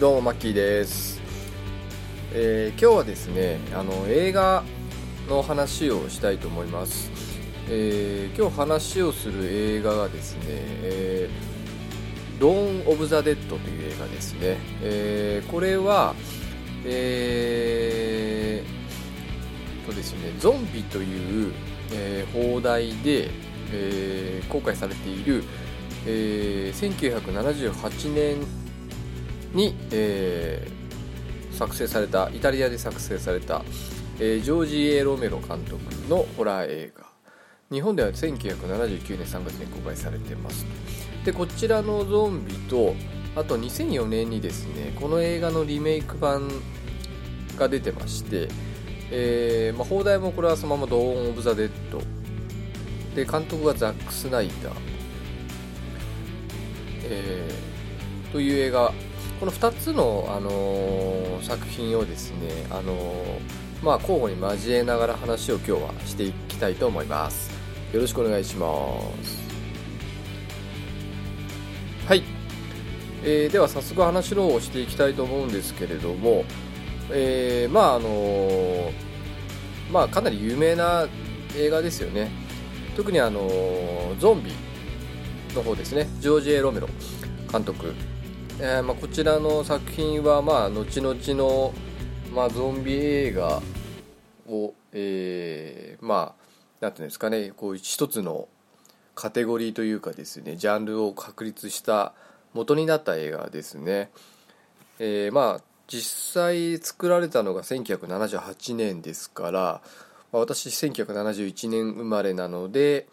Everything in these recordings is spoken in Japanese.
どうもマッキーです、えー今日はですねあの映画の話をしたいと思います、えー今日話をする映画がですね、えー、ローン・オブ・ザ・デッドという映画ですね、えーこれはえーとですねゾンビという、えー放題で、えー公開されている、えー1978年に、えー作成されたイタリアで作成された、えージョージ・エロメロ監督のホラー映画。日本では1979年3月に公開されてます。でこちらのゾンビとあと2004年にですねこの映画のリメイク版が出てまして、えーまあ、放題もこれはそのまま「ドーン・オブ・ザ・デッド」で監督がザック・スナイダー、えーという映画この2つの、あのー作品をですね、あのーまあ、交互に交えながら話を今日はしていきたいと思います。よろしくお願いします。はい、えーでは早速話のをしていきたいと思うんですけれども、えーまああのまあかなり有名な映画ですよね。特にあのゾンビの方ですね。ジョージ・エロメロ監督。えーまあ、こちらの作品は、まあ、後々の、まあ、ゾンビ映画を、えーまあなんていうんですかねこう一つのカテゴリーというかですねジャンルを確立した元になった映画ですね、えーまあ実際作られたのが1978年ですから、まあ、私1971年生まれなので、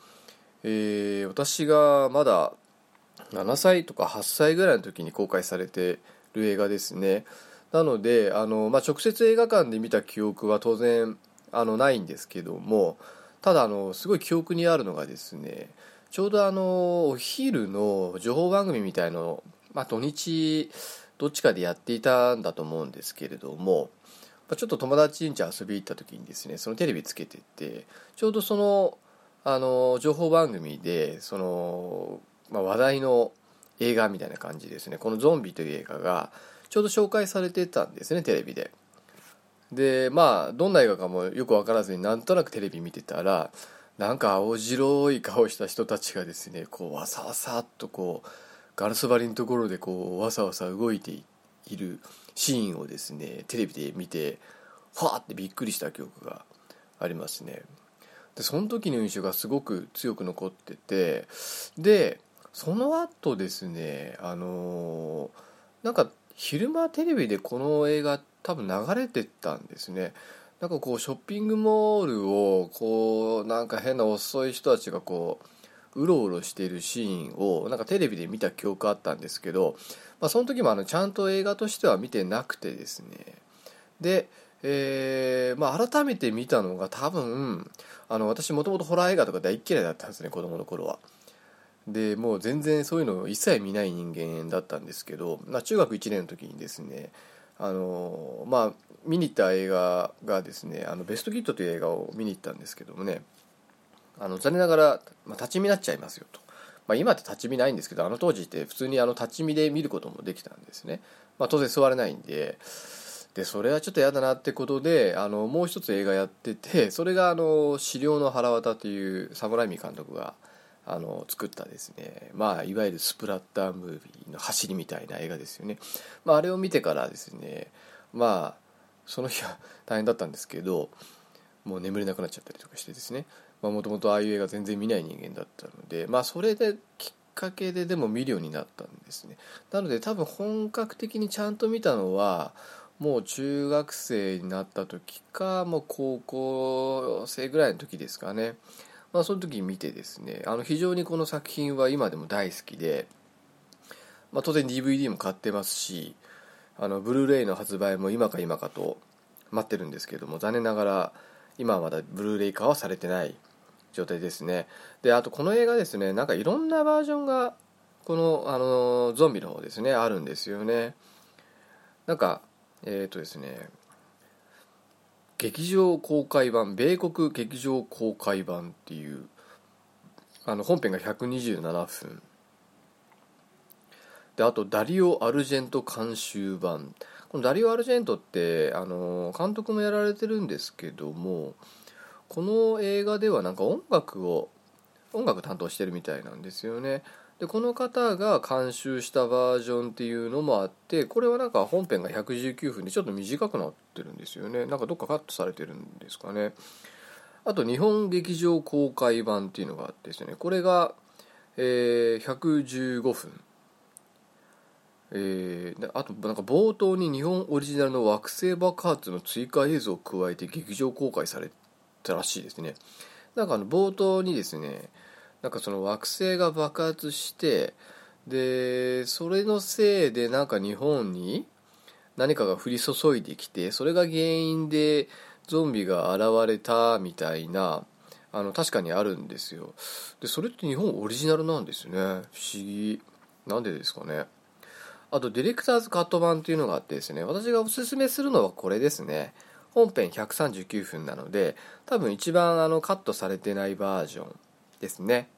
えー私がまだ7歳とか8歳ぐらいの時に公開されてる映画ですね。なのであの、まあ、直接映画館で見た記憶は当然あのないんですけどもただあのすごい記憶にあるのがですねちょうどあのお昼の情報番組みたいの、まあ、土日どっちかでやっていたんだと思うんですけれどもちょっと友達ん家遊び行った時にですねそのテレビつけててちょうどそのあの情報番組でそのまあ、話題の映画みたいな感じですね。この「ゾンビ」という映画がちょうど紹介されてたんですねテレビで。でまあどんな映画かもよく分からずになんとなくテレビ見てたらなんか青白い顔した人たちがですねこうわさわさっとこうガラス張りのところでこうわさわさ動いているシーンをですねテレビで見てファーってびっくりした記憶がありますね。でその時の印象がすごく強く残っててでその後ですねあのなんか昼間テレビでこの映画多分流れてたんですねなんかこうショッピングモールをこうなんか変な遅い人たちがこううろうろしているシーンをなんかテレビで見た記憶あったんですけど、まあ、その時もあのちゃんと映画としては見てなくてですねで、えーまあ、改めて見たのが多分あの私もともとホラー映画とか大嫌いだったんですね子供の頃は。でもう全然そういうのを一切見ない人間だったんですけど、まあ、中学1年の時にですねあのまあ見に行った映画がですね「あのベストキット」という映画を見に行ったんですけどもねあの残念ながら、まあ、立ち見になっちゃいますよと、まあ、今って立ち見ないんですけどあの当時って普通にあの立ち見で見ることもできたんですね、まあ、当然座れないんででそれはちょっと嫌だなってことであのもう一つ映画やっててそれがあの「資料の腹渡」という侍見監督があの作ったですね。まあいわゆるスプラッタームービーの走りみたいな映画ですよね、まあ、あれを見てからですねまあその日は大変だったんですけどもう眠れなくなっちゃったりとかしてですね。もともとああいう映画全然見ない人間だったのでまあそれできっかけででも見るようになったんですね。なので多分本格的にちゃんと見たのはもう中学生になった時かもう高校生ぐらいの時ですかね。まあ、その時見てですねあの非常にこの作品は今でも大好きで、まあ、当然 DVD も買ってますしあのブルーレイの発売も今か今かと待ってるんですけども残念ながら今はまだブルーレイ化はされてない状態ですね。であとこの映画ですねなんかいろんなバージョンがこのあのゾンビの方ですねあるんですよね。なんかえっ、とですね劇場公開版米国劇場公開版っていうあの本編が127分。であとダリオ・アルジェント監修版。このダリオ・アルジェントってあの監督もやられてるんですけどもこの映画ではなんか音楽を音楽担当してるみたいなんですよね。でこの方が監修したバージョンっていうのもあってこれはなんか本編が119分でちょっと短くなってるんですよね。なんかどっかカットされてるんですかね。あと日本劇場公開版っていうのがあってですね。これが、えー、115分。えー、あとなんか冒頭に日本オリジナルの惑星爆発の追加映像を加えて劇場公開されたらしいですね。なんかあの冒頭にですねなんかその惑星が爆発してでそれのせいでなんか日本に何かが降り注いできてそれが原因でゾンビが現れたみたいなあの確かにあるんですよ。でそれって日本オリジナルなんですね。不思議。なんでですかね。あとディレクターズカット版っていうのがあってですね。私がおすすめするのはこれですね。本編139分なので多分一番あのカットされてないバージョンですね。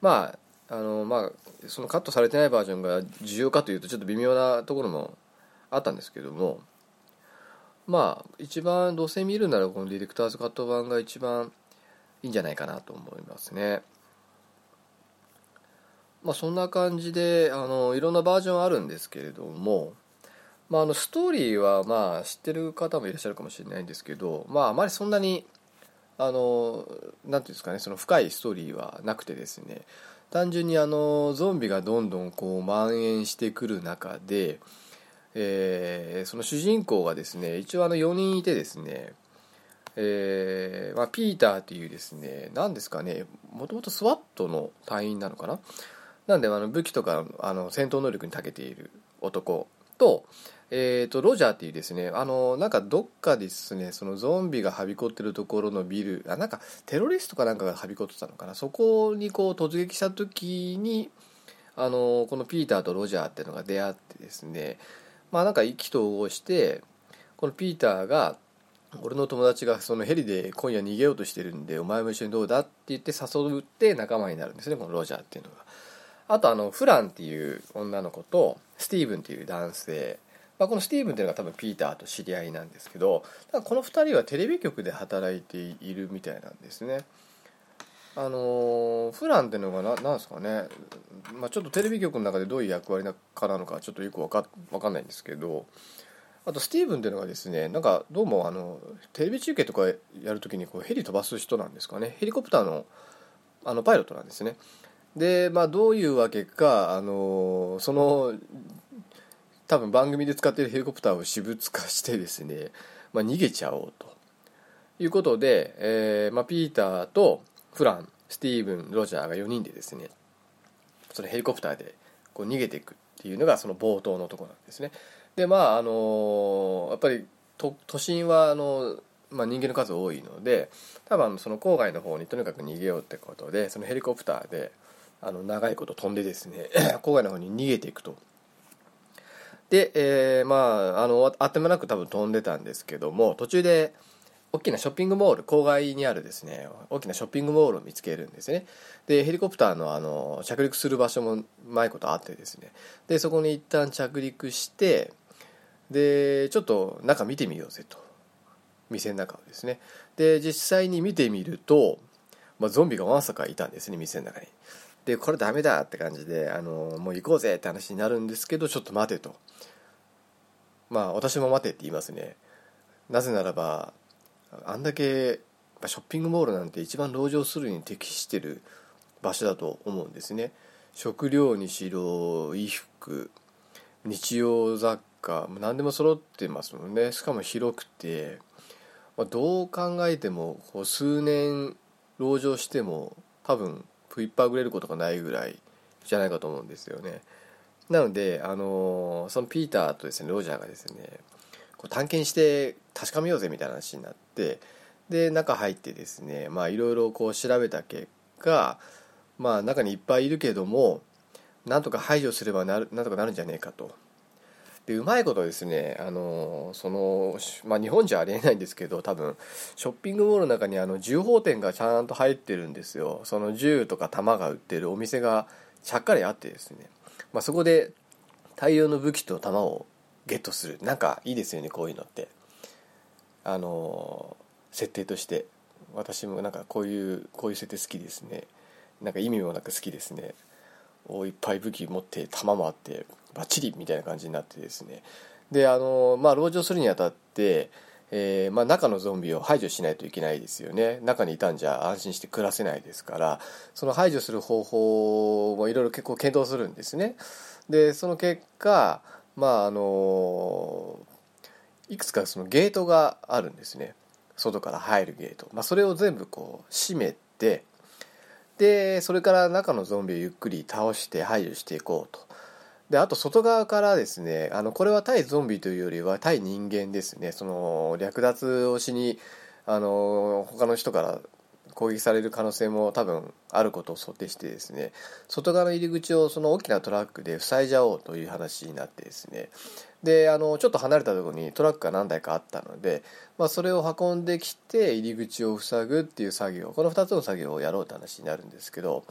まああのまあそのカットされてないバージョンが重要かというとちょっと微妙なところもあったんですけどもまあ一番どうせ見るならこのディレクターズカット版が一番いいんじゃないかなと思いますね。まあそんな感じであのいろんなバージョンあるんですけれどもまあ、あのストーリーはまあ知ってる方もいらっしゃるかもしれないんですけど、まあ、あまりそんなにあのなんていうんですかねその深いストーリーはなくてですね単純にあのゾンビがどんどんこう蔓延してくる中で、えー、その主人公がですね一応あの4人いてですねえーまあ、ピーターっていうですね何ですかねもともとスワットの隊員なのかな？なんであの武器とかあの戦闘能力に長けている男と、えーと、ロジャーっていうですねあのなんかどっかですねそのゾンビがはびこってるところのビルあなんかテロリストかなんかがはびこってたのかな。そこにこう突撃した時にあのこのピーターとロジャーっていうのが出会ってですねまあなんか意気投合してこのピーターが俺の友達がそのヘリで今夜逃げようとしてるんでお前も一緒にどうだって言って誘って仲間になるんですねこのロジャーっていうのが。あとあのフランっていう女の子とスティーブンっていう男性まあ、このスティーブンっていうのが多分ピーターと知り合いなんですけどただこの2人はテレビ局で働いているみたいなんですね。あのフランっていうのがななんですかね、まあ、ちょっとテレビ局の中でどういう役割かなのかちょっとよく分か分かんないんですけどあとスティーブンっていうのがですねなんかどうもあのテレビ中継とかやるときにこうヘリ飛ばす人なんですかね。ヘリコプターのあのパイロットなんですね。でまあどういうわけかあのその多分番組で使っているヘリコプターを私物化してですね、まあ、逃げちゃおうと。いうことで、えーまあ、ピーターとフランスティーブンロジャーが4人でですねそのヘリコプターでこう逃げていくっていうのがその冒頭のところなんですね。でまああのやっぱり都心はあの、まあ、人間の数多いので多分その郊外の方にとにかく逃げようってことでそのヘリコプターであの長いこと飛んでですね 郊外の方に逃げていくと。で、えー、まああのあてもなく多分飛んでたんですけども途中で大きなショッピングモール郊外にあるですね大きなショッピングモールを見つけるんですね。でヘリコプターのあの着陸する場所もうまいことあってですね。でそこに一旦着陸してでちょっと中見てみようぜと。店の中をですね。で実際に見てみると、まあ、ゾンビがわんさかいたんですね店の中に。でこれダメだって感じであのもう行こうぜって話になるんですけどちょっと待てと。まあ私も待てって言いますね。なぜならばあんだけショッピングモールなんて一番籠城するに適してる場所だと思うんですね。食料にしろ衣服日用雑貨何でも揃ってますもんね。しかも広くて、まあ、どう考えてもこう数年籠城しても多分食いっぱぐれることがないぐらいじゃないかと思うんですよね。なのであのそのピーターとですねロジャーがですねこう探検して確かめようぜみたいな話になってで中入ってですねまあいろいろこう調べた結果まあ中にいっぱいいるけどもなんとか排除すればなるなんとかなるんじゃねえかと。でうまいことですねあのその、まあ、日本じゃありえないんですけど多分ショッピングモールの中にあの銃砲店がちゃんと入ってるんですよ。その銃とか弾が売ってるお店がちゃっかりあってですね、まあ、そこで大量の武器と弾をゲットする。なんかいいですよねこういうのって。あの設定として。私もなんかこういうこういう設定好きですね。なんか意味もなく好きですね。いっぱい武器持って弾もあってバッチリみたいな感じになってですね。であのまあ籠城するにあたってえー、まあ、中のゾンビを排除しないといけないですよね。中にいたんじゃ安心して暮らせないですからその排除する方法もいろいろ結構検討するんですね。でその結果まああのいくつかそのゲートがあるんですね。外から入るゲート、まあ、それを全部こう閉めてでそれから中のゾンビをゆっくり倒して排除していこうと。であと外側からですねあのこれは対ゾンビというよりは対人間ですね。その略奪をしにあの他の人から攻撃される可能性も多分あることを想定してですね外側の入り口をその大きなトラックで塞いじゃおうという話になってですねであのちょっと離れたところにトラックが何台かあったので、まあ、それを運んできて入り口を塞ぐっていう作業この2つの作業をやろうって話になるんですけど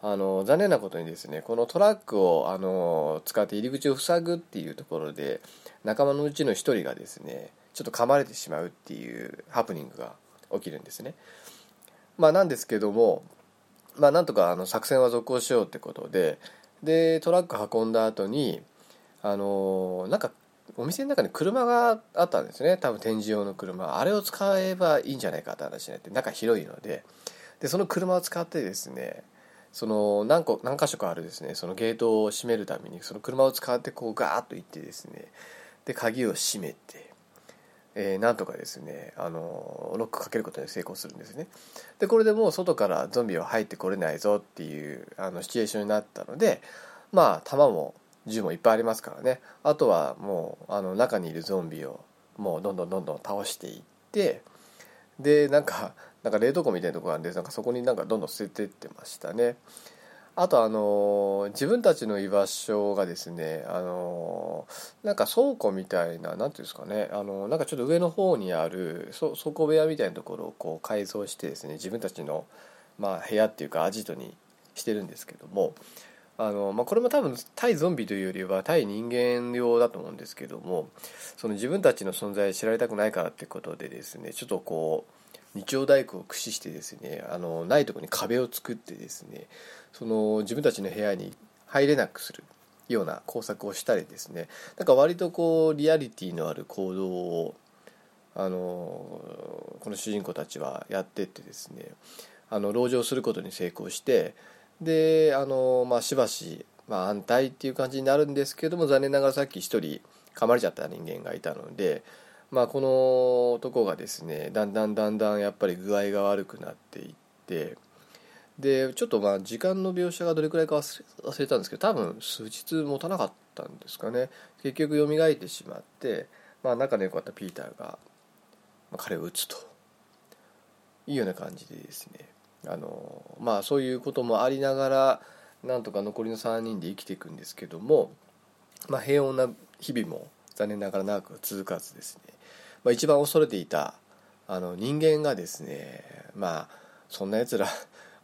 あの残念なことにですねこのトラックをあの使って入り口を塞ぐっていうところで仲間のうちの1人がですねちょっと噛まれてしまうっていうハプニングが起きるんですね。まあ、なんですけども、まあ、なんとかあの作戦は続行しようってことででトラック運んだ後にあのなんかお店の中に車があったんですね。多分展示用の車。あれを使えばいいんじゃないかって話になって中広いので。でその車を使ってですねその何個何箇所かあるですねそのゲートを閉めるためにその車を使ってこうガーッと行ってですねで鍵を閉めて、えー、なんとかですねあのロックかけることに成功するんですね。でこれでもう外からゾンビは入ってこれないぞっていうあのシチュエーションになったのでまあ弾も銃もいっぱいありますからね。あとはもうあの中にいるゾンビをもうどんどんどんどん倒していってでなんかなんか冷凍庫みたいなとこがあるんでなんかそこになんかどんどん捨ててってましたね。あとあの自分たちの居場所がですねあのなんか倉庫みたいな何ていうんですかねあのなんかちょっと上の方にある倉庫部屋みたいなところをこう改造してですね自分たちの、まあ、部屋っていうかアジトにしてるんですけどもあの、まあ、これも多分対ゾンビというよりは対人間用だと思うんですけどもその自分たちの存在知られたくないからってことでですねちょっとこう日曜大工を駆使してですねあのないところに壁を作ってですねその自分たちの部屋に入れなくするような工作をしたりですね。なんか割とこうリアリティのある行動をあのこの主人公たちはやってってですね。あの籠城することに成功してであの、まあ、しばし、まあ、安泰っていう感じになるんですけども残念ながらさっき一人噛まれちゃった人間がいたのでまあ、この男がですねだんだんだんだんやっぱり具合が悪くなっていってでちょっとまあ時間の描写がどれくらいか忘れ忘れたんですけど多分数日持たなかったんですかね。結局蘇ってしまって、まあ、仲の良かったピーターが、まあ、彼を撃つと。いうような感じでですね。あのまあそういうこともありながらなんとか残りの3人で生きていくんですけども、まあ、平穏な日々も残念ながら長く続かずですね、まあ、一番恐れていたあの人間がですねまあそんなやつら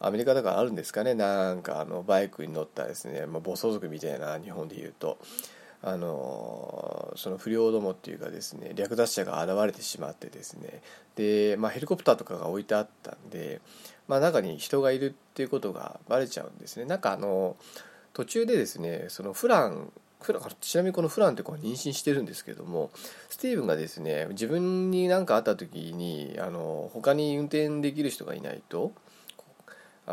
アメリカだからあるんですかね。なんかあのバイクに乗ったですね、ま、暴走族みたいな日本でいうと。あのその不良どもっていうかですね略奪者が現れてしまってですね。で、まあ、ヘリコプターとかが置いてあったんで、まあ、中に人がいるっていうことがバレちゃうんですね。なんかあの途中でですねそのフランフランちなみにこのフランって子は妊娠してるんですけどもスティーブンがですね自分に何かあった時にあの他に運転できる人がいないと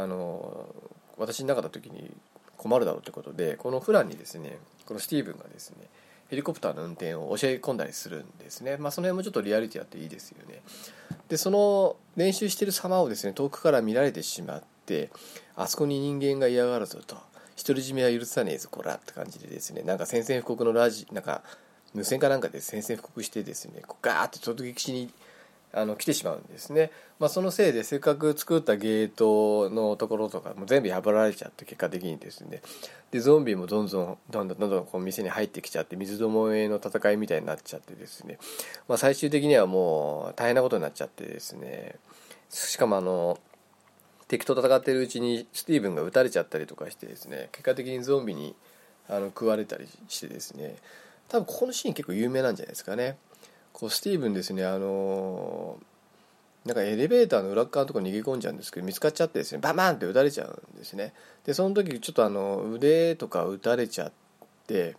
あの私になかった時に困るだろうってことでこのフランにですねこのスティーブンがですねヘリコプターの運転を教え込んだりするんですね、まあ、その辺もちょっとリアリティあっていいですよね。でその練習してる様をですね遠くから見られてしまってあそこに人間が嫌がるぞと独り占めは許さねえぞこらって感じでですねなんか宣戦布告のラジなんか無線かなんかで宣戦布告してですねこうガーッと突撃しにあの来てしまうんですね、まあ、そのせいでせっかく作ったゲートのところとかも全部破られちゃって結果的にですね。でゾンビもどんどんどんどんどんどんこう店に入ってきちゃって水どもえの戦いみたいになっちゃってですね、まあ、最終的にはもう大変なことになっちゃってですね。しかもあの敵と戦ってるうちにスティーブンが撃たれちゃったりとかしてですね。結果的にゾンビにあの食われたりしてですね。多分ここのシーン結構有名なんじゃないですかね。こうスティーブンですねあのなんかエレベーターの裏側のところに逃げ込んじゃうんですけど見つかっちゃってですねババンって撃たれちゃうんですね。でその時ちょっとあの腕とか撃たれちゃって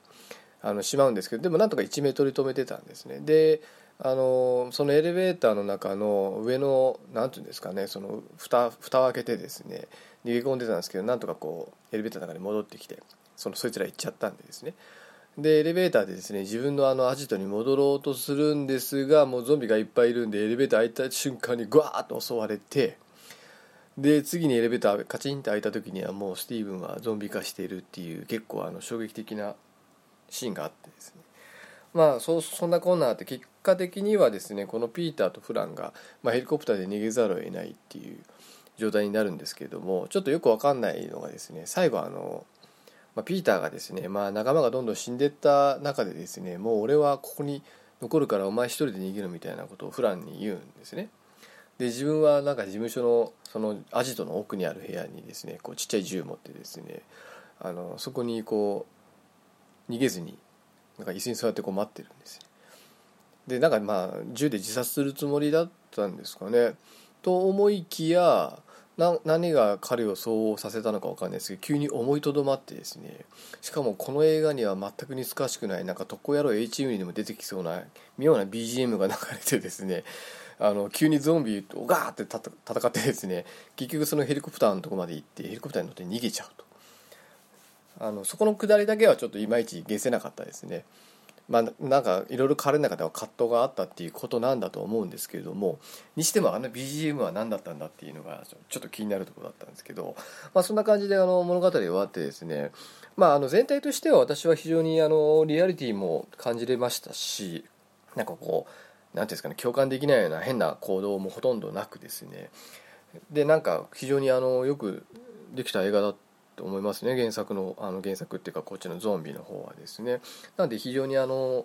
あのしまうんですけどでもなんとか1メ取り留めてたんですね。であのそのエレベーターの中の上の何て言うんですかねその蓋蓋を開けてですね逃げ込んでたんですけどなんとかこうエレベーターの中に戻ってきてそのそいつら行っちゃったんでですね。でエレベーターでですね自分のあのアジトに戻ろうとするんですがもうゾンビがいっぱいいるんでエレベーター開いた瞬間にグワーッと襲われてで次にエレベーターカチンと開いた時にはもうスティーブンはゾンビ化しているっていう結構あの衝撃的なシーンがあってですね。まあそそんなこんなあって結果的にはですねこのピーターとフランが、まあ、ヘリコプターで逃げざるを得ないっていう状態になるんですけれどもちょっとよく分かんないのがですね最後あのまあ、ピーターがですね、まあ、仲間がどんどん死んでった中でですねもう俺はここに残るからお前一人で逃げるみたいなことをフランに言うんですね。で自分はなんか事務所のそのアジトの奥にある部屋にですねこうちっちゃい銃持ってですねあのそこにこう逃げずになんか椅子に座ってこう待ってるんですでなんかまあ銃で自殺するつもりだったんですかね。と思いきや何が彼をそうさせたのか分かんないですけど急に思いとどまってですねしかもこの映画には全く似つかしくないなんか特攻野郎 H チームにでも出てきそうな妙な BGM が流れてですねあの急にゾンビとガーって戦ってですね結局そのヘリコプターのとこまで行ってヘリコプターに乗って逃げちゃうと。あのそこの下りだけはちょっといまいち消せなかったですね。まあ、なんかいろいろ彼の中では葛藤があったっていうことなんだと思うんですけれどもにしてもあの BGM は何だったんだっていうのがちょっと気になるところだったんですけど、まあ、そんな感じであの物語終わってですね、まあ、あの全体としては私は非常にあのリアリティも感じれましたしなんかこう何ていうんですかね共感できないような変な行動もほとんどなくですね。でなんか非常にあのよくできた映画だったと思いますね。原作のあの原作っていうかこっちのゾンビの方はですね。なので非常にあの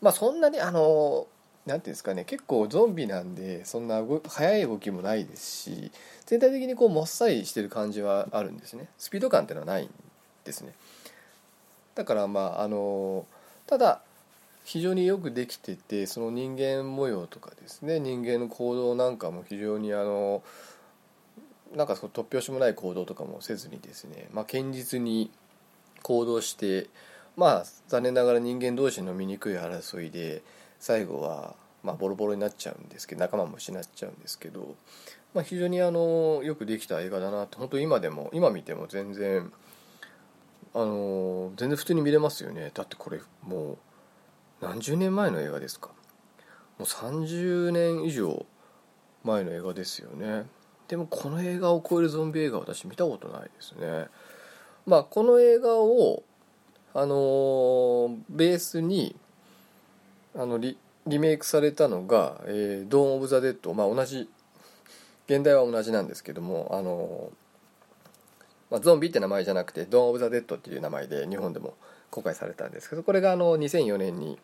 まあそんなにあのなんていうんですかね。結構ゾンビなんでそんな速い動きもないですし全体的にこうもっさりしてる感じはあるんですね。スピード感っていうのはないんですね。だからまああのただ非常によくできててその人間模様とかですね人間の行動なんかも非常にあのなんか突拍子もない行動とかもせずにですね、まあ、堅実に行動してまあ残念ながら人間同士の醜い争いで最後はまあボロボロになっちゃうんですけど仲間も失っちゃうんですけど、まあ、非常にあのよくできた映画だなと。本当今でも今見ても全然あの全然普通に見れますよね。だってこれもう何十年前の映画ですか。もう30年以上前の映画ですよね。でもこの映画を超えるゾンビ映画私見たことないですね。まあこの映画をあのー、ベースにあのリリメイクされたのが「えー、ドーン・オブ・ザ・デッド」まあ同じ現代は同じなんですけどもあのー、まあ、ゾンビって名前じゃなくて「ドーン・オブ・ザ・デッド」っていう名前で日本でも公開されたんですけどこれがあの2004年に、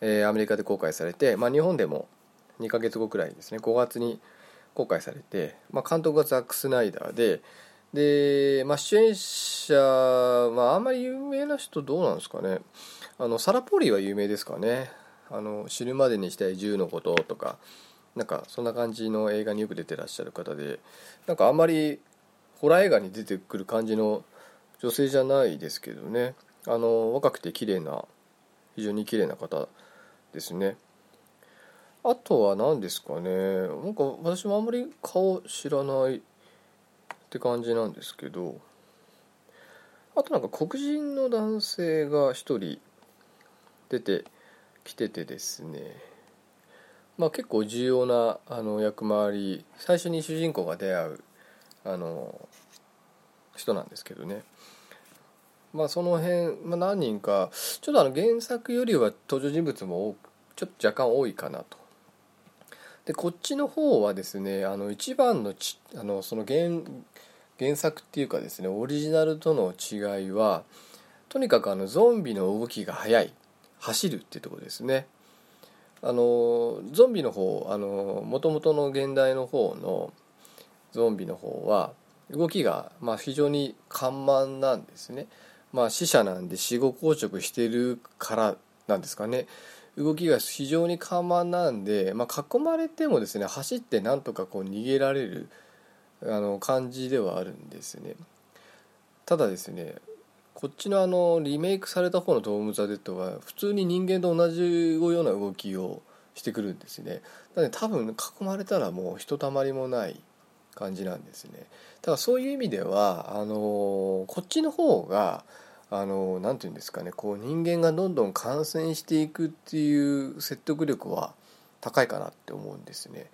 えー、アメリカで公開されて、まあ、日本でも2ヶ月後くらいですね。5月に公開されて、まあ、監督がザック・スナイダーでで、まあ、出演者、まあ、あんまり有名な人どうなんですかね。あのサラ・ポリーは有名ですかね。あの死ぬまでにしたい銃のこととかなんかそんな感じの映画によく出てらっしゃる方でなんかあんまりホラー映画に出てくる感じの女性じゃないですけどね。あの若くて綺麗な非常に綺麗な方ですね。あとは何ですかね。なんか私もあんまり顔知らないって感じなんですけど。あとなんか黒人の男性が一人出てきててですね。まあ結構重要なあの役回り最初に主人公が出会うあの人なんですけどね。まあその辺、まあ、何人かちょっとあの原作よりは登場人物もちょっと若干多いかなと。でこっちの方はですねあの一番のちあのその原原作っていうかですねオリジナルとの違いはとにかくあのゾンビの動きが速い走るってとこですね。あのゾンビの方あの元々の現代の方のゾンビの方は動きがまあ非常に緩慢なんですね。まあ死者なんで死後硬直してるからなんですかね。動きが非常に緩慢なんで、まあ、囲まれてもですね走ってなんとかこう逃げられるあの感じではあるんですね。ただですねこっちのあのリメイクされた方の「ドーム・ザ・デッド」は普通に人間と同じような動きをしてくるんですね。なので多分囲まれたらもうひとたまりもない感じなんですね。ただそういう意味ではあのこっちの方があの何て言うんですかねこう人間がどんどん感染していくっていう説得力は高いかなって思うんですね。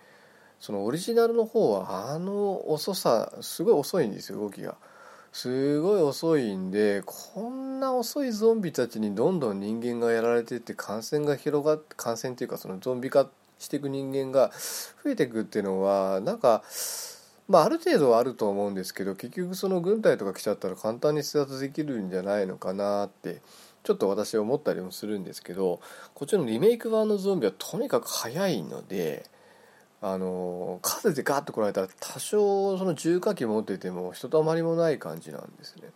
そのオリジナルの方はあの遅さすごい遅いんですよ動きが。すごい遅いんでこんな遅いゾンビたちにどんどん人間がやられてって感染が広がって感染っていうかそのゾンビ化していく人間が増えていくっていうのはなんかまあある程度はあると思うんですけど結局その軍隊とか来ちゃったら簡単に制圧できるんじゃないのかなってちょっと私は思ったりもするんですけどこっちのリメイク版のゾンビはとにかく速いのであの数でガッと来られたら多少その重火器持っててもひとたまりもない感じなんですね。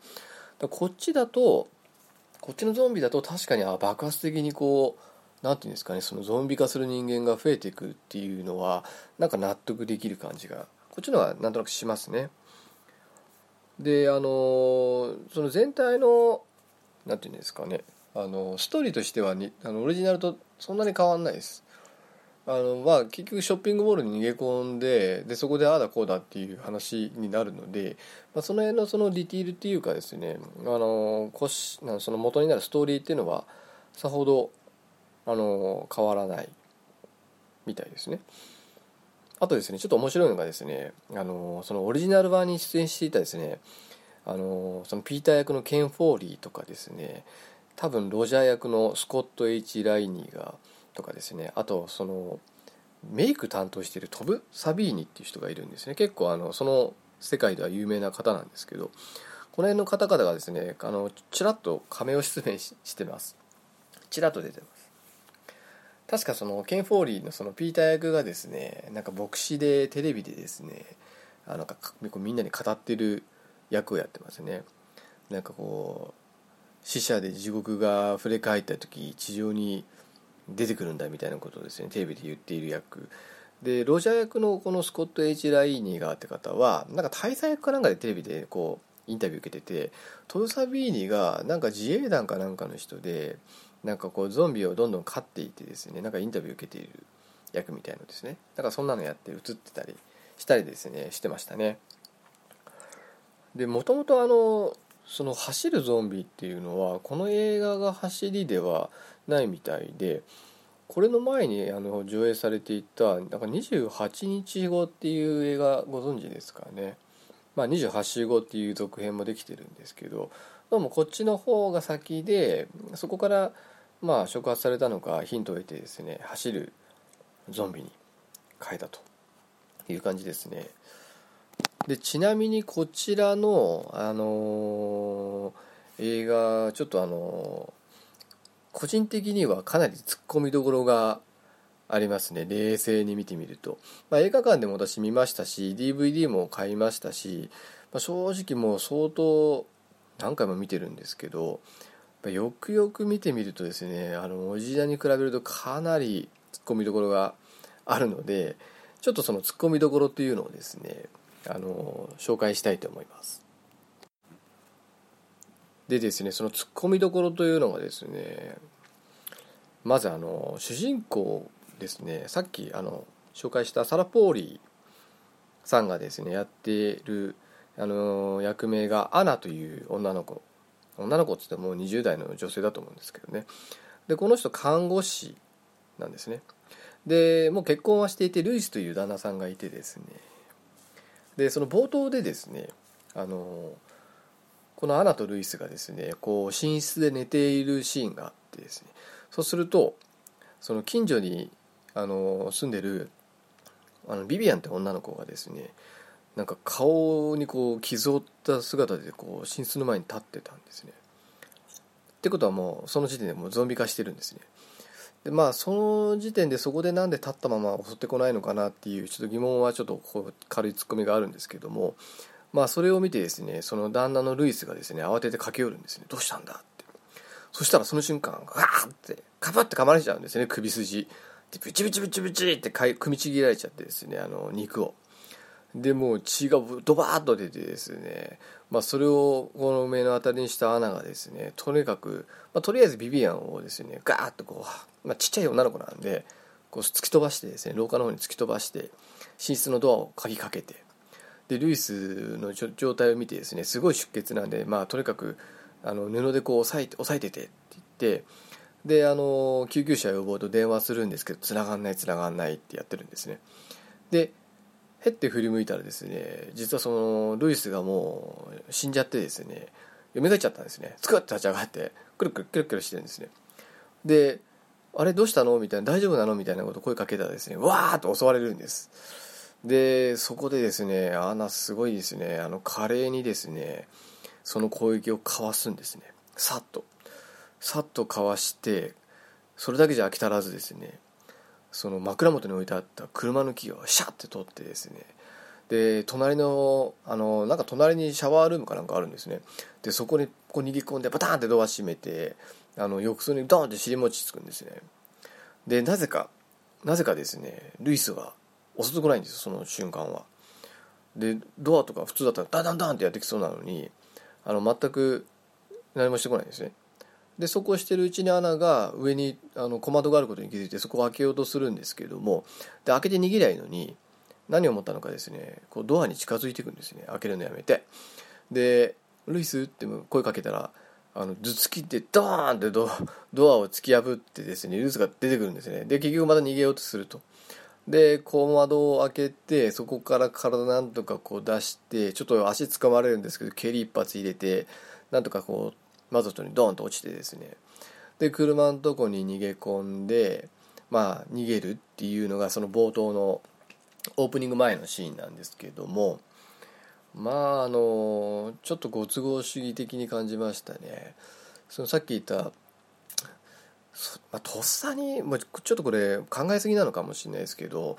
だこっちだとこっちのゾンビだと確かにあ爆発的にこう何て言うんですかねそのゾンビ化する人間が増えていくっていうのはなんか納得できる感じがこっちのはなんとなくしますね。であのその全体の何て言うんですかねあのストーリーとしてはにあのオリジナルとそんなに変わんないです。あのまあ、結局ショッピングモールに逃げ込んででそこでああだこうだっていう話になるので、まあ、その辺のそのディティールっていうかですねあのこしその元になるストーリーっていうのはさほどあの変わらないみたいですね。あとですねちょっと面白いのがですねあのそのオリジナル版に出演していたですねあのそのピーター役のケン・フォーリーとかですね多分ロジャー役のスコット・ H・ ライニーがとかですねあとそのメイク担当しているトブ・サビーニっていう人がいるんですね。結構あのその世界では有名な方なんですけどこの辺の方々がですねあのちらっと亀を出演してます。ちらっと出てます。確かそのケン・フォーリーのそのピーター役がですねなんか牧師でテレビでですねあなんかみんなに語ってる役をやってますね。なんかこう死者で地獄が触れ返った時地上に出てくるんだみたいなことをですねテレビで言っている役。でロジャー役のこのスコット・エイジ・ライーニーがって方はなんか大佐役かなんかでテレビでこうインタビュー受けててトルサビーニがなんか自衛団かなんかの人でなんかこうゾンビをどんどん飼っていてですねなんかインタビュー受けている役みたいのですね。だからそんなのやって映ってたりしたりですねしてましたね。でもともとあのその走るゾンビっていうのはこの映画が走りではないみたいでこれの前にあの上映されていたなんか28日後っていう映画ご存知ですかね、まあ、28週後っていう続編もできてるんですけどどうもこっちの方が先でそこからまあ触発されたのかヒントを得てですね走るゾンビに変えたという感じですね。でちなみにこちらの、あのー、映画ちょっとあのー、個人的にはかなりツッコミどころがありますね。冷静に見てみると、まあ、映画館でも私見ましたし DVD も買いましたし、まあ、正直もう相当何回も見てるんですけどよくよく見てみるとですねあのおじやに比べるとかなりツッコミどころがあるのでちょっとそのツッコミどころというのをですねあの紹介したいと思います。でですねそのツッコミどころというのがですねまずあの主人公ですねさっきあの紹介したサラ・ポーリーさんがですねやっているあの役名がアナという女の子。女の子っつっても20代の女性だと思うんですけどね。でこの人看護師なんですね。でもう結婚はしていてルイスという旦那さんがいてですね。でその冒頭でですねあのこのアナとルイスがですねこう寝室で寝ているシーンがあってですね。そうするとその近所にあの住んでるあのビビアンって女の子がですねなんか顔にこう傷を負った姿でこう寝室の前に立ってたんですね。ってことはもうその時点でもうゾンビ化してるんですね。でまあその時点でそこでなんで立ったまま襲ってこないのかなっていうちょっと疑問はちょっとこう軽いツッコミがあるんですけどもまあそれを見てですねその旦那のルイスがですね慌てて駆け寄るんですねどうしたんだってそしたらその瞬間ガーってカパッて噛まれちゃうんですね首筋でブチブチブチブチって組みちぎられちゃってですねあの肉をでもう血がドバーッと出てですね、まあ、それをこの目の当たりにしたアナがですねとにかく、まあ、とりあえずビビアンをですねガーッとこう、まあ、ちっちゃい女の子なんでこう突き飛ばしてですね廊下の方に突き飛ばして寝室のドアを鍵かけてでルイスの状態を見てですねすごい出血なんで、まあ、とにかくあの布でこう押さえて押さえててって言ってであの救急車呼ぼうと電話するんですけど繋がんない繋がんないってやってるんですね。でへって振り向いたらですね実はそのルイスがもう死んじゃってですね蘇っちゃったんですね。つくって立ち上がってくるくるくるくるしてるんですね。であれどうしたの？みたいな大丈夫なの？みたいなこと声かけたらですねわーっと襲われるんです。でそこでですねアナすごいですね。あの華麗にですねその攻撃をかわすんですね。さっと。さっとかわしてそれだけじゃ飽き足らずですねその枕元に置いてあった車のキーをシャッて取ってですね。で隣のあのなんか隣にシャワールームかなんかあるんですね。でそこにこう逃げ込んでバタンってドア閉めてあの浴槽にドーンって尻餅つくんですね。でなぜかなぜかですねルイスは襲ってこないんですよその瞬間は。でドアとか普通だったらダンダンダンってやってきそうなのにあの全く何もしてこないんですね。でそこをしてるうちにアナが上にあの小窓があることに気づいてそこを開けようとするんですけれどもで開けて逃げりゃいいのに何を思ったのかですねこうドアに近づいていくんですね開けるのやめてで「ルイス?」って声かけたらあの頭突きってドーンってドドアを突き破ってですねルイスが出てくるんですねで結局また逃げようとするとで小窓を開けてそこから体なんとかこう出してちょっと足つかまれるんですけど蹴り一発入れてなんとかこうマゾットにドーンと落ちてですね。で車のとこに逃げ込んでまあ逃げるっていうのがその冒頭のオープニング前のシーンなんですけどもまああのちょっとご都合主義的に感じましたね。そのさっき言ったまあ、とっさにもうちょっとこれ考えすぎなのかもしれないですけど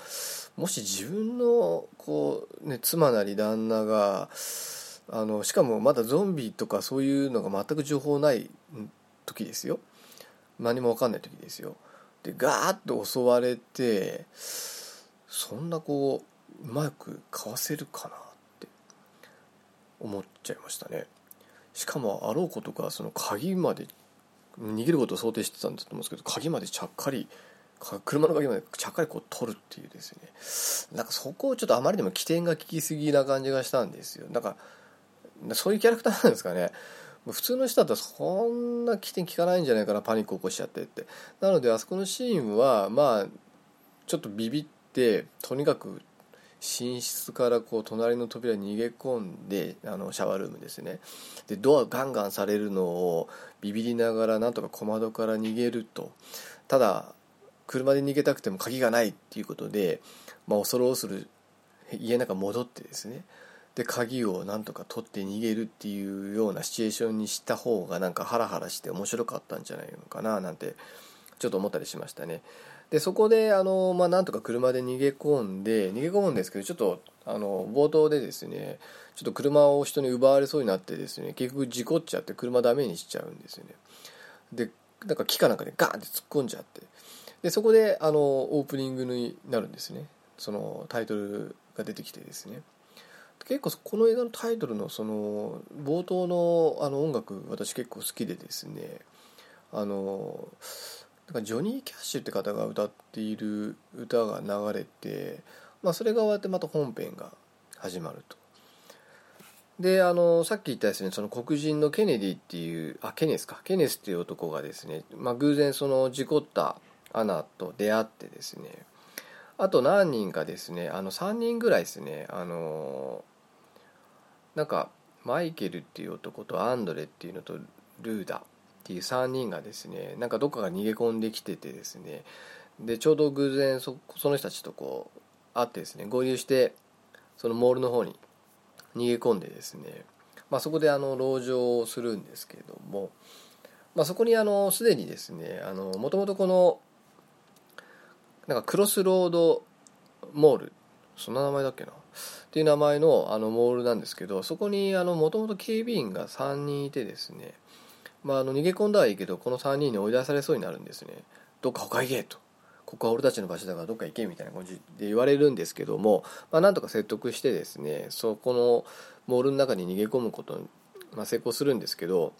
もし自分のこう、ね、妻なり旦那があのしかもまだゾンビとかそういうのが全く情報ない時ですよ。何も分かんない時ですよ。でガーッと襲われてそんなこううまくかわせるかなって思っちゃいましたね。しかもあろうことかその鍵まで逃げることを想定してたんだと思うんですけど鍵までちゃっかり車の鍵までちゃっかりこう取るっていうですね。なんかそこをちょっとあまりにも起点が効きすぎな感じがしたんですよ。なんかそういうキャラクターなんですかね。普通の人だったらそんな起点効かないんじゃないかな。パニック起こしちゃってって。なのであそこのシーンはまあちょっとビビってとにかく寝室からこう隣の扉に逃げ込んであのシャワールームですね。でドアガンガンされるのをビビりながらなんとか小窓から逃げると。ただ車で逃げたくても鍵がないっていうことで、まあ、恐る恐る家の中戻ってですね。で鍵をなんとか取って逃げるっていうようなシチュエーションにした方がなんかハラハラして面白かったんじゃないのかななんてちょっと思ったりしましたね。でそこであの、まあ、なんとか車で逃げ込んで逃げ込むんですけどちょっとあの冒頭でですねちょっと車を人に奪われそうになってですね結局事故っちゃって車ダメにしちゃうんですよね。でなんか木かなんかでガーンって突っ込んじゃって。でそこであのオープニングになるんですね。そのタイトルが出てきてですね。結構この映画のタイトルのその冒頭のあの音楽私結構好きでですねあのなんかジョニー・キャッシュって方が歌っている歌が流れて、まあ、それが終わってまた本編が始まると。であのさっき言ったですねその黒人のケネディっていうあケネスかケネスっていう男がですね、まあ、偶然その事故ったアナと出会ってですねあと何人かですねあの3人ぐらいですねあのなんかマイケルっていう男とアンドレっていうのとルーダ。っていう3人がですねなんかどっかが逃げ込んできててですね。でちょうど偶然そその人たちとこう会ってですね合流してそのモールの方に逃げ込んでですね、まあ、そこであの籠城をするんですけれども、まあ、そこにあのすでにですねもともとこのなんかクロスロードモール。そんな名前だっけな。っていう名前のあのモールなんですけどそこにもともと警備員が3人いてですね、まあ、あの逃げ込んだはいいけどこの3人に追い出されそうになるんですね。どっか他行けと。ここは俺たちの場所だからどっか行けみたいな感じで言われるんですけども、まあ、なんとか説得してですねそこのモールの中に逃げ込むことに、まあ、成功するんですけど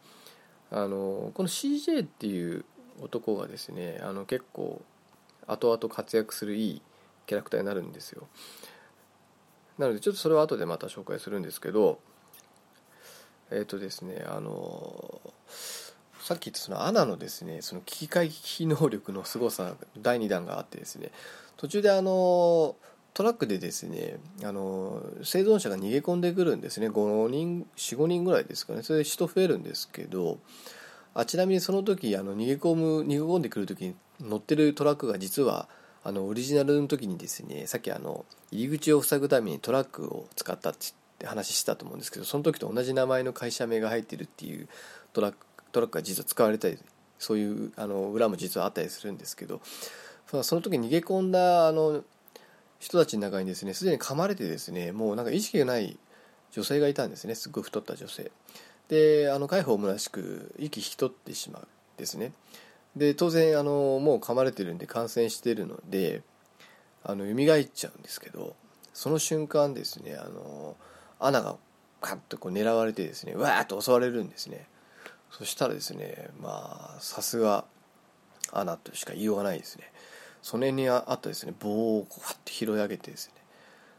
あのこの CJ っていう男がですねあの結構後々活躍するいいキャラクターになるんですよ。なのでちょっとそれは後でまた紹介するんですけどえっ、ー、とですねあのさっき言ったそのアナのですねその危機回避能力の凄さ第2弾があってですね途中であのトラックでですねあの生存者が逃げ込んでくるんですね。5人45人ぐらいですかね。それで人増えるんですけどあちなみにその時あの逃げ込む逃げ込んでくる時に乗ってるトラックが実はあのオリジナルの時にですねさっきあの入り口を塞ぐためにトラックを使ったって話したと思うんですけどその時と同じ名前の会社名が入ってるっていうトラックトラックが実は使われたりそういうあの裏も実はあったりするんですけどその時逃げ込んだあの人たちの中にですねすでに噛まれてですねもうなんか意識がない女性がいたんですねすっごい太った女性。であの海保むらしく息引き取ってしまうですね。で当然あのもう噛まれてるんで感染してるのであの蘇っちゃうんですけどその瞬間ですねあの穴がカッとこう狙われてですねわーっと襲われるんですね。そしたらですねまあさすがアナとしか言いようがないですね。その辺にあったですね棒をこうって拾い上げてですね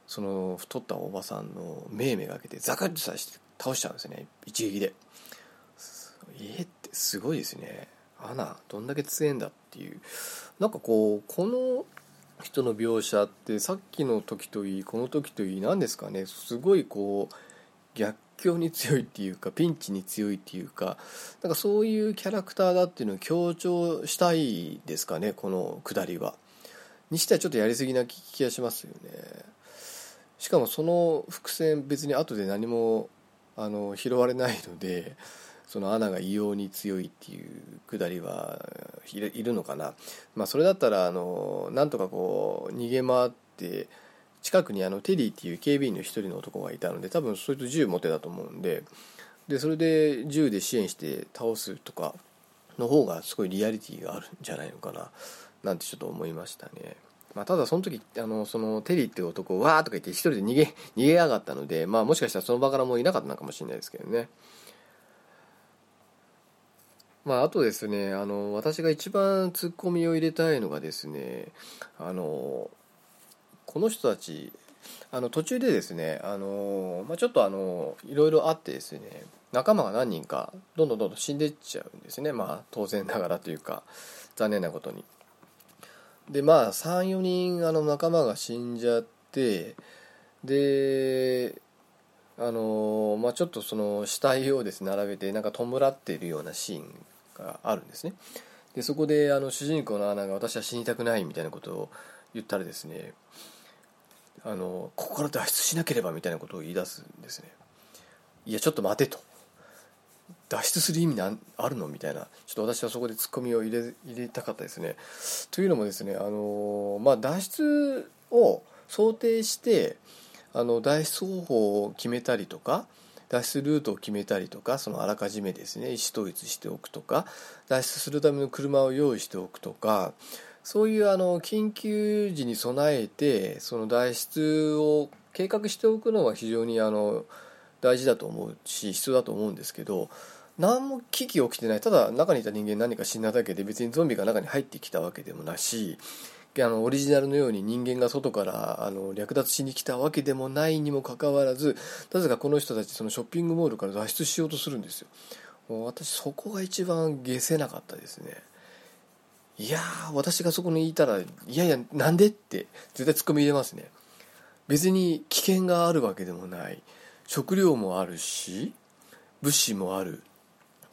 その太ったおばさんの目めがけてザクッとさして倒しちゃうんですね一撃で。えってすごいですね。アナどんだけ強えんだっていうなんかこうこの人の描写ってさっきの時といいこの時といい何ですかねすごいこう逆境に強いっていうかピンチに強いっていうかなんかそういうキャラクターだっていうのを強調したいですかねこのくだりは。にしてはちょっとやりすぎな気がしますよね。しかもその伏線別に後で何もあの拾われないのでそのアナが異様に強いっていうくだりはいるのかな、まあ、それだったらあのなんとかこう逃げ回って近くにあのテリーっていう警備員の一人の男がいたので多分そいつ銃持てたと思うんででそれで銃で支援して倒すとかの方がすごいリアリティがあるんじゃないのかななんてちょっと思いましたね。まあ、ただその時あのそのテリーっていう男わーとか言って一人で逃げ逃げやがったので、まあ、もしかしたらその場からもういなかったのかもしれないですけどね。まあ、あとですねあの私が一番ツッコミを入れたいのがですねあのこの人たちあの途中でですねあの、まあ、ちょっとあのいろいろあってですね仲間が何人かどんどんどんどん死んでいっちゃうんですねまあ当然ながらというか残念なことに。でまあ34人あの仲間が死んじゃってであのまあ、ちょっとその死体をですね並べてなんか弔っているようなシーンがあるんですね。でそこであの主人公のアナが私は死にたくないみたいなことを言ったらですねあのここから脱出しなければみたいなことを言い出すんですね。いやちょっと待てと。脱出する意味あるのみたいな。ちょっと私はそこでツッコミを入れ入れたかったですね。というのもですねあの、まあ、脱出を想定してあの脱出方法を決めたりとか脱出ルートを決めたりとかそのあらかじめですね意思統一しておくとか脱出するための車を用意しておくとかそういうあの緊急時に備えてその脱出を計画しておくのは非常にあの大事だと思うし必要だと思うんですけど何も危機起きてない。ただ中にいた人間何か死んだだけで別にゾンビが中に入ってきたわけでもなしあのオリジナルのように人間が外からあの略奪しに来たわけでもないにもかかわらずなぜかこの人たちそのショッピングモールから脱出しようとするんですよ。私そこが一番下せなかったですね。いや私がそこにいたらいやいやなんでって絶対ツッコミ入れますね。別に危険があるわけでもない。食料もあるし物資もある。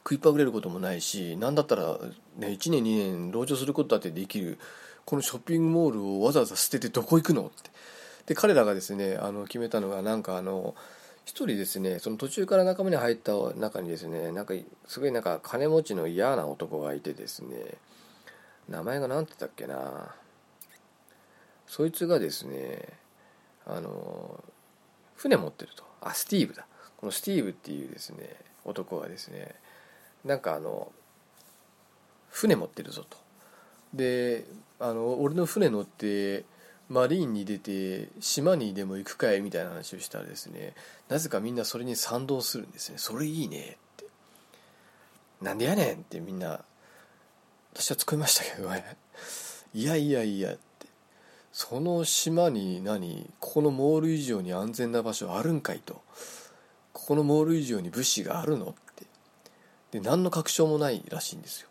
食いっぱぐれることもないし何だったら、ね、1年2年籠城することだってできる。このショッピングモールをわざわざ捨ててどこ行くのって。で彼らがですねあの決めたのがなんかあの一人ですねその途中から仲間に入った中にですねなんかすごいなんか金持ちの嫌な男がいてですね名前が何て言ったっけな。そいつがですねあの船持ってると。あスティーブだ。このスティーブっていうですね男がですねなんかあの船持ってるぞと。であの俺の船乗ってマリーンに出て島にでも行くかいみたいな話をしたらですねなぜかみんなそれに賛同するんですね。それいいねって。なんでやねんってみんな私は突っ込みましたけどね。いやいやいやって。その島に何ここのモール以上に安全な場所あるんかいと。ここのモール以上に物資があるのって。で何の確証もないらしいんですよ。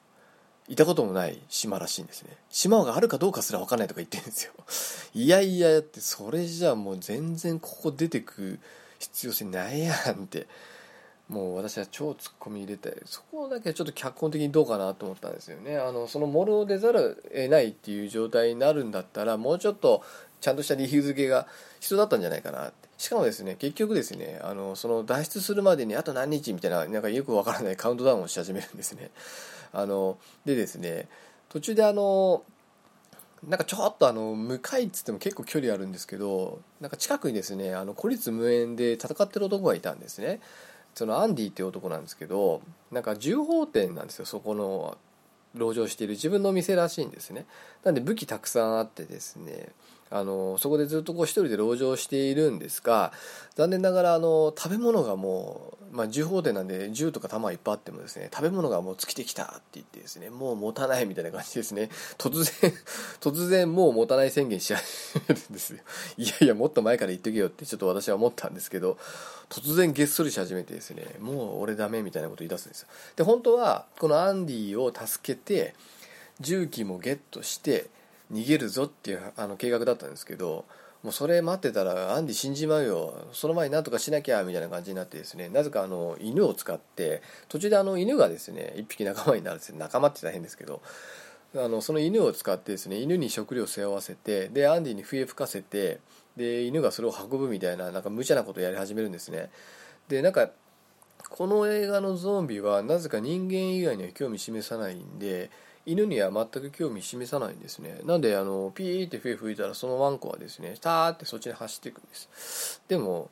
いたこともない島らしいんですね。島があるかどうかすら分かんないとか言ってるんですよ。いやいやってそれじゃあもう全然ここ出てく必要性ないやんって。もう私は超ツッコミ入れてそこだけはちょっと脚本的にどうかなと思ったんですよね。あのそのモルを出ざるを得ないっていう状態になるんだったらもうちょっとちゃんとした理由付けが必要だったんじゃないかなって。しかもですね結局ですねあのその脱出するまでにあと何日みたいななんかよくわからないカウントダウンをし始めるんですね。あのでですね途中であのなんかちょっとあの向かいっつっても結構距離あるんですけどなんか近くにですねあの孤立無縁で戦ってる男がいたんですね。そのアンディっていう男なんですけどなんか銃砲店なんですよそこの籠城している自分の店らしいんですね。なんで武器たくさんあってですねあのそこでずっとこう一人で籠城しているんですが残念ながらあの食べ物がもう、まあ、銃砲店なんで銃とか弾いっぱいあってもですね食べ物がもう尽きてきたって言ってですねもう持たないみたいな感じですね。突然 突然もう持たない宣言し始めるんですよ。いやいやもっと前から言っとけよってちょっと私は思ったんですけど突然げっそりし始めてですねもう俺ダメみたいなこと言い出すんですよ。で本当はこのアンディを助けて重機もゲットして逃げるぞっていうあの計画だったんですけどもうそれ待ってたらアンディ死んじまうよ。その前になんとかしなきゃみたいな感じになってですね。なぜかあの犬を使って途中であの犬がですね一匹仲間になるんです仲間って大変ですけど。あのその犬を使ってですね犬に食料を背負わせてでアンディに笛吹かせてで犬がそれを運ぶみたいななんか無茶なことをやり始めるんですね。でなんかこの映画のゾンビはなぜか人間以外には興味示さないんで犬には全く興味示さないんですね。なんであのピーって笛吹いたらそのワンコはですねターってそっちに走っていくんです。でも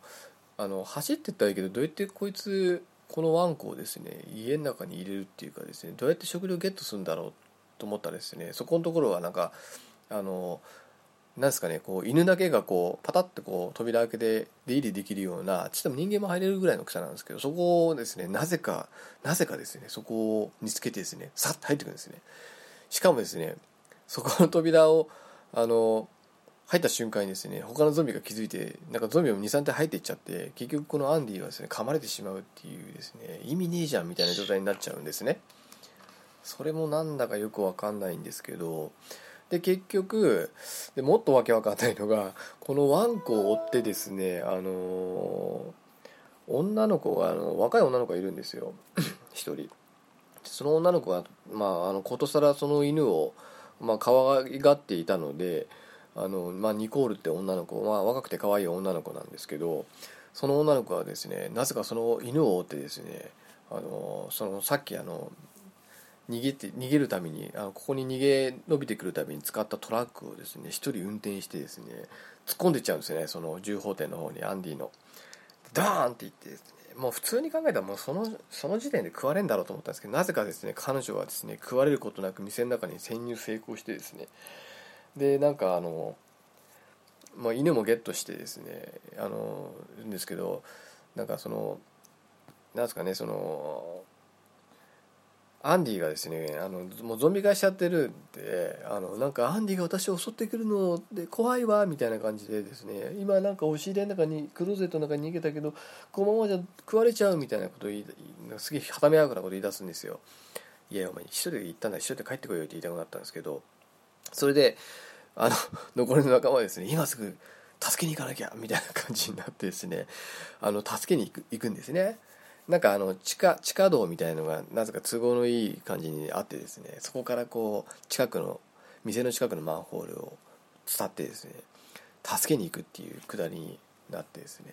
あの走ってったらいいけどどうやってこいつこのワンコをですね家の中に入れるっていうかですねどうやって食料ゲットするんだろうと思ったらですねそこのところはなんかあのなんですかねこう犬だけがこうパタッとこう扉開けて出入りできるようなちょっと人間も入れるぐらいの草なんですけどそこをですねなぜかなぜかですねそこを見つけてですねさっと入ってくるんですね。しかもですねそこの扉をあの入った瞬間にですね他のゾンビが気づいてなんかゾンビも23体入っていっちゃって結局このアンディはですね噛まれてしまうっていうですね意味ねえじゃんみたいな状態になっちゃうんですね。それもなんだかよくわかんないんですけどで結局でもっとわけわかんないのがこのワンコを追ってですねあの女の子があの若い女の子がいるんですよ。一人。その女の子が、まあ、あのことさらその犬を、まあ可愛がっていたのであの、まあ、ニコールって女の子、まあ、若くて可愛い女の子なんですけどその女の子はですねなぜかその犬を追ってですねあのそのさっきあの逃げて逃げるためにあのここに逃げ伸びてくるために使ったトラックをですね一人運転してですね突っ込んでっちゃうんですよねその銃砲店の方にアンディの。ダーンっていってですねもう普通に考えたらもうそのその時点で食われんだろうと思ったんですけどなぜかですね彼女はですね食われることなく店の中に潜入成功してですね。でなんかあの、まあ、犬もゲットしてですねあのいるんですけどなんかそのなんですかねそのアンディがですねあのもうゾンビ化しちゃってるんであのなんかアンディが私を襲ってくるので怖いわみたいな感じでですね今なんか押し入れの中にクローゼットの中に逃げたけどこのままじゃ食われちゃうみたいなことを言いすげえはため合うようなこと言い出すんですよ。いやお前一人で行ったんだ一人で帰ってこいよって言いたくなったんですけどそれであの残りの仲間はですね今すぐ助けに行かなきゃみたいな感じになってですねあの助けに行く行くんですね。なんかあの地下地下道みたいのがなぜか都合のいい感じにあってですねそこからこう近くの店の近くのマンホールを伝ってですね助けに行くっていうくだりになってですね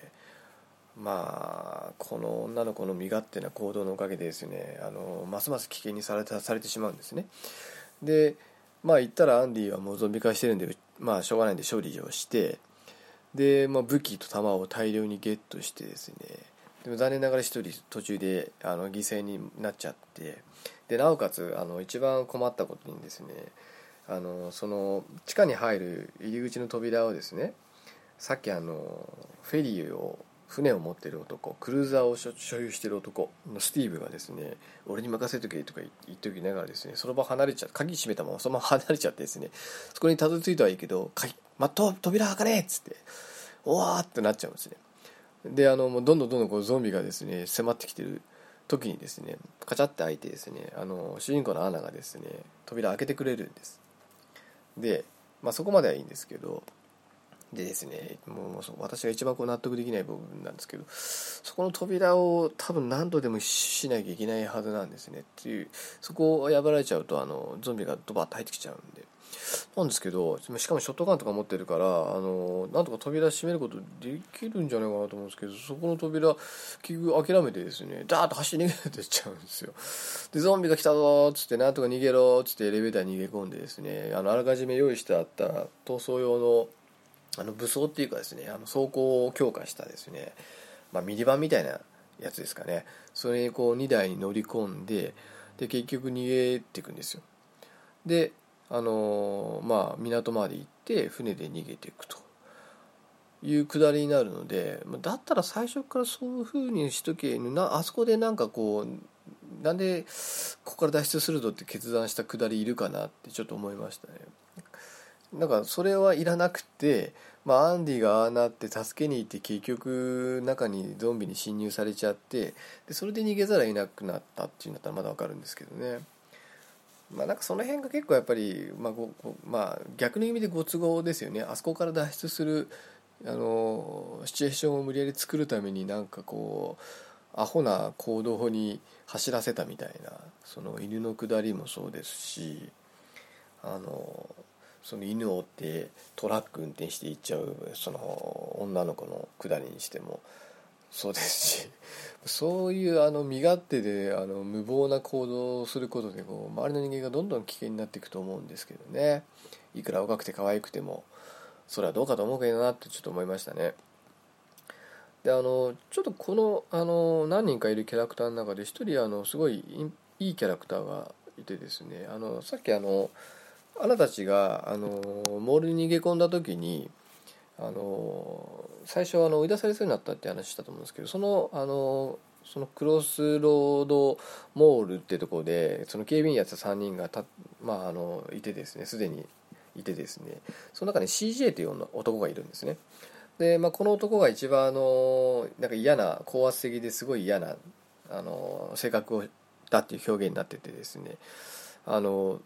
まあこの女の子の身勝手な行動のおかげでですねあのますます危険にされたされてしまうんですね。でまあ言ったらアンディはもうゾンビ化してるんでまあしょうがないんで勝利をしてで、まあ、武器と弾を大量にゲットしてですねでも残念ながら一人途中であの犠牲になっちゃってでなおかつあの一番困ったことにですねあのその地下に入る入り口の扉をですねさっきあのフェリーを船を持ってる男クルーザーを所有してる男のスティーブがですね俺に任せとけとか言っておきながらですねその場離れちゃって鍵閉めたままそのまま離れちゃってですねそこにたどり着いたはいいけど「鍵まっと扉開かねえ!」っつって「おわ!」ってなっちゃうんですねであのもうどんどんどんどんこうゾンビがですね迫ってきてる時にですねカチャって開いてですねあの主人公のアナがですね扉開けてくれるんです。で、まあ、そこまではいいんですけどでですねもう私が一番こう納得できない部分なんですけどそこの扉を多分何度でもしなきゃいけないはずなんですねっていうそこを破られちゃうとあのゾンビがドバッと入ってきちゃうんで。なんですけどしかもショットガンとか持ってるからあのなんとか扉閉めることできるんじゃないかなと思うんですけどそこの扉結局諦めてですねダーッと走り逃げてっちゃうんですよ。でゾンビが来たぞっつってなんとか逃げろっつってエレベーターに逃げ込んでですねあのあらかじめ用意してあった逃走用のあの武装っていうかですねあの走行を強化したですね、まあ、ミニバンみたいなやつですかね。それにこう2台に乗り込んでで結局逃げていくんですよ。であのまあ港まで行って船で逃げていくというくだりになるのでだったら最初からそういうふうにしとけなあそこでなんかこうなんでここから脱出するぞって決断したくだりいるかなってちょっと思いましたね。なんかそれはいらなくて、まあ、アンディがああなって助けに行って結局中にゾンビに侵入されちゃってでそれで逃げざるを得なくなったっていうんだったらまだわかるんですけどね。まあなんかその辺が結構やっぱり、まあごまあ、逆の意味でご都合ですよね。あそこから脱出するあのシチュエーションを無理やり作るためになんかこうアホな行動に走らせたみたいなその犬の下りもそうですしあのその犬を追ってトラック運転して行っちゃうその女の子の下りにしてもそうですしそういうあの身勝手であの無謀な行動をすることでこう周りの人間がどんどん危険になっていくと思うんですけどね。いくら若くて可愛くてもそれはどうかと思うけどなってちょっと思いましたね。であのちょっとこのあの何人かいるキャラクターの中で一人あのすごいいいキャラクターがいてですね。あのさっきあのあなたたちがあのモールに逃げ込んだ時にあの最初あの追い出されそうになったって話したと思うんですけどそのあのそのクロスロードモールってとこでその警備員やつ3人がた、まあ、あのいてですねすでにいてですね。その中に CJ という男がいるんですね。で、まあ、この男が一番あのなんか嫌な高圧的ですごい嫌なあの性格をだっていう表現になっててですね。あの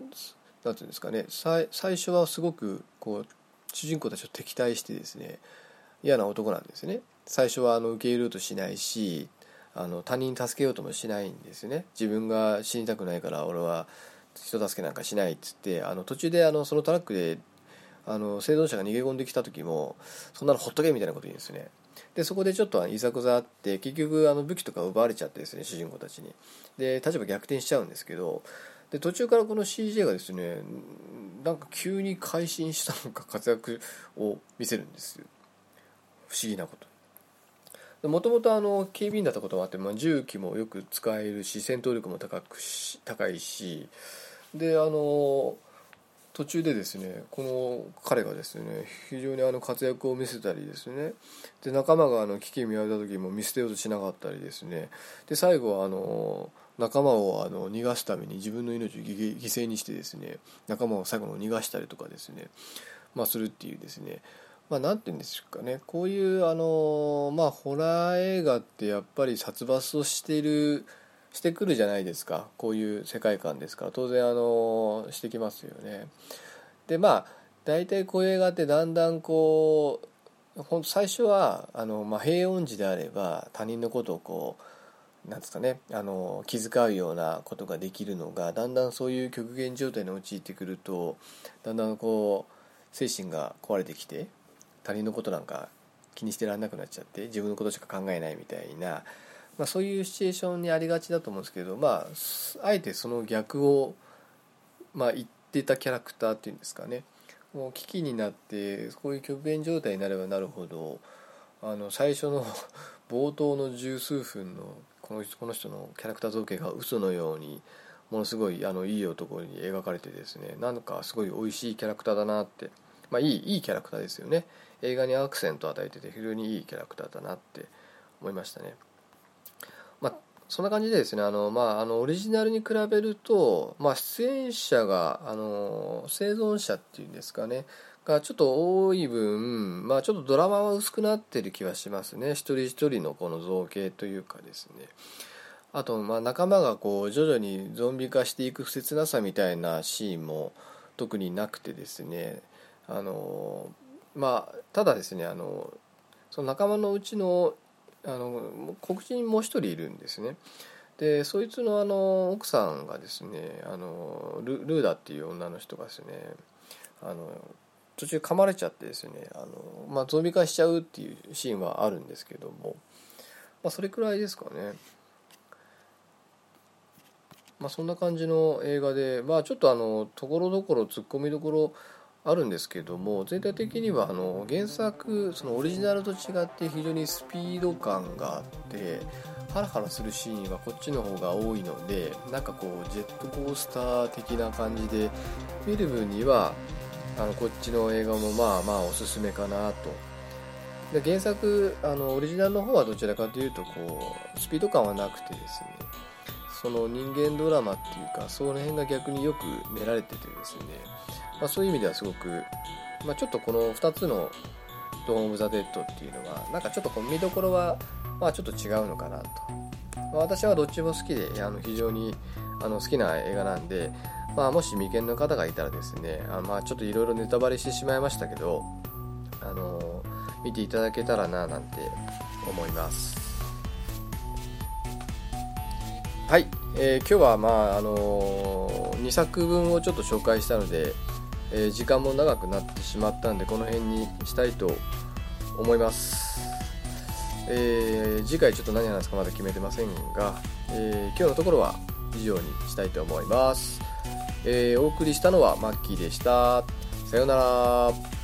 なんていうんですかね。最初はすごくこう主人公たちと敵対してですね嫌な男なんですね。最初はあの受け入れようとしないしあの他人助けようともしないんですね。自分が死にたくないから俺は人助けなんかしないっつってあの途中であのそのトラックであの生存者が逃げ込んできた時もそんなのほっとけみたいなこと言うんですね。でそこでちょっといざこざあって結局あの武器とか奪われちゃってですね主人公たちに。で立場逆転しちゃうんですけどで途中からこの CJ がですねなんか急に改心したのか活躍を見せるんですよ。不思議なこともともと警備員だったこともあって、まあ、銃器もよく使えるし戦闘力も高くし高いしであの途中でですねこの彼がですね非常にあの活躍を見せたりですねで仲間があの危機見られた時も見捨てようとしなかったりですねで最後はあの仲間をあの逃がすために自分の命を犠牲にしてですね仲間を最後の逃がしたりとかですね、まあ、するっていうですねまあ何て言うんですかね。こういうあのまあホラー映画ってやっぱり殺伐としているしてくるじゃないですか。こういう世界観ですから。当然あのしてきますよね。でまあ大体こういう映画ってだんだんこう最初はあの、まあ、平穏時であれば他人のことをこうなんですかねあの気遣うようなことができるのがだんだんそういう極限状態に陥ってくるとだんだんこう精神が壊れてきて他人のことなんか気にしてらんなくなっちゃって自分のことしか考えないみたいな、まあ、そういうシチュエーションにありがちだと思うんですけどまああえてその逆を、まあ、言ってたキャラクターっていうんですかね。もう危機になってこういう極限状態になればなるほどあの最初の冒頭の十数分のこのこの人のキャラクター造形が嘘のようにものすごいあのいい男に描かれてですねなんかすごい美味しいキャラクターだなって。まあいいいいキャラクターですよね。映画にアクセントを与えてて非常にいいキャラクターだなって思いましたね。まあそんな感じでですねあの、まあ、あのオリジナルに比べると、まあ、出演者があの生存者っていうんですかね。がちょっと多い分、まあ、ちょっとドラマは薄くなってる気はしますね。一人一人のこの造形というかですね。あとまあ仲間がこう徐々にゾンビ化していく不切なさみたいなシーンも特になくてですね。あのまあただですねあのその仲間のうちのあの黒人もう一人いるんですね。でそいつのあの奥さんがですねあのルルーダっていう女の人がですねあの途中噛まれちゃってですねあの、まあ、ゾンビ化しちゃうっていうシーンはあるんですけども、まあ、それくらいですかね。まあ、そんな感じの映画で、まあ、ちょっとあのところどころツッコミどころあるんですけども全体的にはあの原作そのオリジナルと違って非常にスピード感があってハラハラするシーンはこっちの方が多いのでなんかこうジェットコースター的な感じで見る分にはあのこっちの映画もまあまあおすすめかなと。で原作あのオリジナルの方はどちらかというとこうスピード感はなくてですねその人間ドラマっていうかその辺が逆によく練られててですねまあ、そういう意味ではすごく、まあ、ちょっとこの2つの「ドーン・オブ・ザ・デッド」っていうのはなんかちょっとこう見どころは、まあ、ちょっと違うのかなと、まあ、私はどっちも好きであの非常にあの好きな映画なんで、まあ、もし未見の方がいたらですねあまあちょっといろいろネタバレしてしまいましたけどあの見ていただけたらななんて思います。はい、えー、今日はまああのー、2作分をちょっと紹介したのでえー、時間も長くなってしまったんでこの辺にしたいと思います、えー、次回ちょっと何話すかまだ決めてませんが、えー、今日のところは以上にしたいと思います、えお送りしたのはマッキーでした。さようなら。